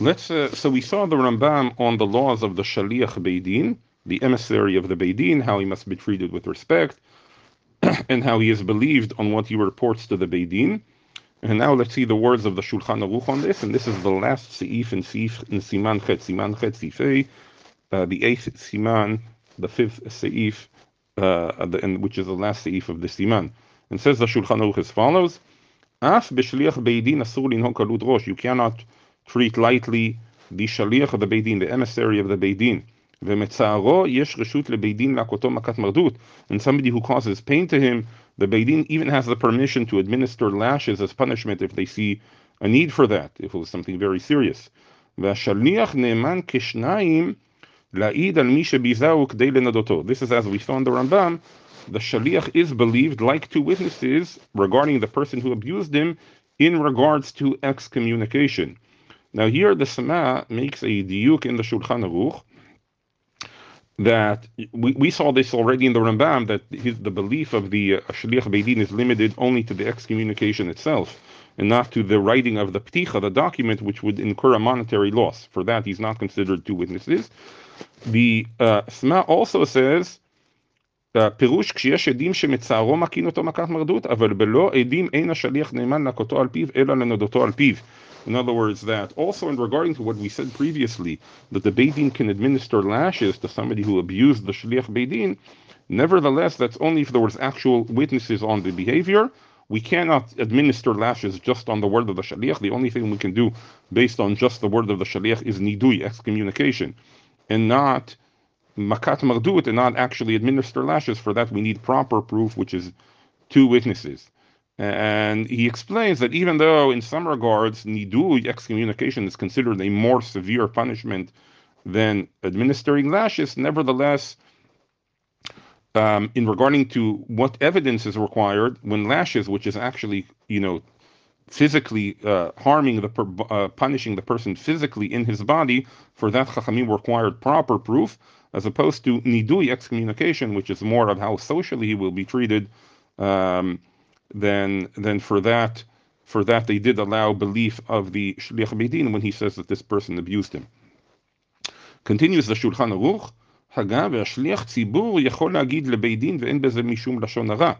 Let's. Uh, so we saw the Rambam on the laws of the Shaliach Beidin, the emissary of the Beidin, how he must be treated with respect, and how he is believed on what he reports to the Beidin. And now let's see the words of the Shulchan Aruch on this, and this is the last seif in seif in Siman Chet, Siman Chet Sifei, uh, the eighth Siman, the fifth seif, uh, the, and which is the last seif of the Siman. And says the Shulchan Aruch as follows: Af beidin asur rosh. You cannot treat lightly the shaliach of the beidin, the emissary of the beidin. And somebody who causes pain to him, the Beidin even has the permission to administer lashes as punishment if they see a need for that, if it was something very serious. This is as we saw in the Rambam, the Shaliach is believed like two witnesses regarding the person who abused him in regards to excommunication. Now here the Sma makes a diuk in the Shulchan Aruch that we, we saw this already in the Rambam that his, the belief of the uh, Shliach Beidin is limited only to the excommunication itself and not to the writing of the Pticha, the document, which would incur a monetary loss. For that, he's not considered two witnesses. The uh, also says. פירוש כשיש עדים שמצערו מכין אותו מכת מרדות, אבל בלא עדים אין השליח נאמן להכותו על פיו, אלא לנודותו על פיו. In other words, that also in regarding to what we said previously, that the Beidin can administer lashes to somebody who abused the Shliach Beidin, nevertheless, that's only if there was actual witnesses on the behavior. We cannot administer lashes just on the word of the Shaliach. The only thing we can do based on just the word of the Shaliach is nidui, excommunication, and not makat mardut, and not actually administer lashes. For that, we need proper proof, which is two witnesses. And he explains that even though in some regards nidu excommunication is considered a more severe punishment than administering lashes, nevertheless, um, in regarding to what evidence is required when lashes, which is actually you know physically uh, harming the per, uh, punishing the person physically in his body, for that chachamim required proper proof, as opposed to nidui excommunication, which is more of how socially he will be treated. Um, then then for that for that they did allow belief of the shliach bedin when he says that this person abused him. Continues the Shulchan Aruch, הגה והשליח ציבור יכול להגיד לבית דין ואין בזה משום לשון הרע.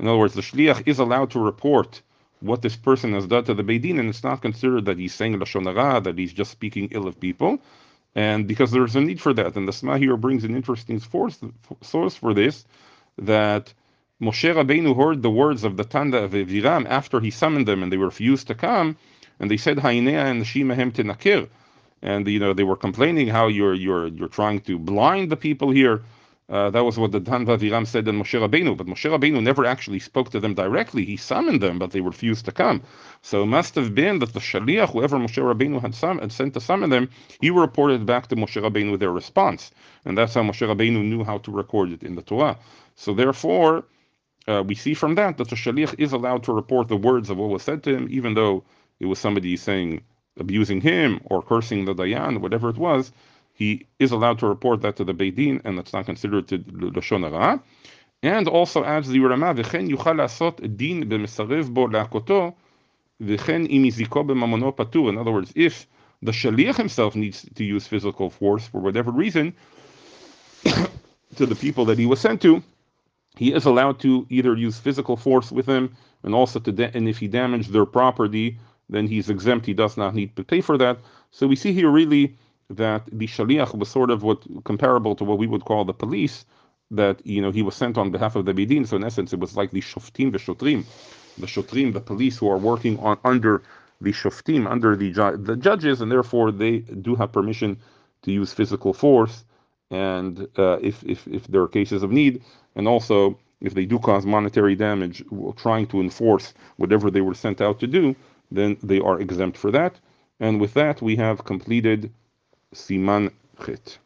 In other words, the shliach is allowed to report what this person has done to the Beidin, and it's not considered that he's saying lashon hara, that he's just speaking ill of people, and because there's a need for that. And the Sma here brings an interesting source for this, that Moshe Rabbeinu heard the words of the Datan v'Aviram after he summoned them and they refused to come, and they said, Hainea and Shimahem Tenakir. And you know they were complaining how you're you're you're trying to blind the people here. Uh, that was what the Datan v'Aviram said in Moshe Rabbeinu, but Moshe Rabbeinu never actually spoke to them directly. He summoned them, but they refused to come. So it must have been that the Shaliach, whoever Moshe Rabbeinu had, sum- had sent to summon them, he reported back to Moshe Rabbeinu with their response, and that's how Moshe Rabbeinu knew how to record it in the Torah. So therefore, uh, we see from that that the shaliach is allowed to report the words of what was said to him, even though it was somebody saying abusing him or cursing the dayan, whatever it was. He is allowed to report that to the beidin, and that's not considered to lashon hara. And also adds the Rama, "V'chen yuchal asot din b'mesarev bo la'akoto, v'chen imiziko b'mamono patur." In other words, if the shaliach himself needs to use physical force for whatever reason to the people that he was sent to, he is allowed to either use physical force with him and also to da- and if he damaged their property then he's exempt. He does not need to pay for that. So we see here really that the shaliach was sort of what comparable to what we would call the police that you know he was sent on behalf of the bidin so in essence it was like the shoftim the shotrim the shotrim the police who are working on under the shoftim under the the judges and therefore they do have permission to use physical force and uh, if, if if there are cases of need and also if they do cause monetary damage trying to enforce whatever they were sent out to do, then they are exempt for that. And with that, we have completed Siman Chit.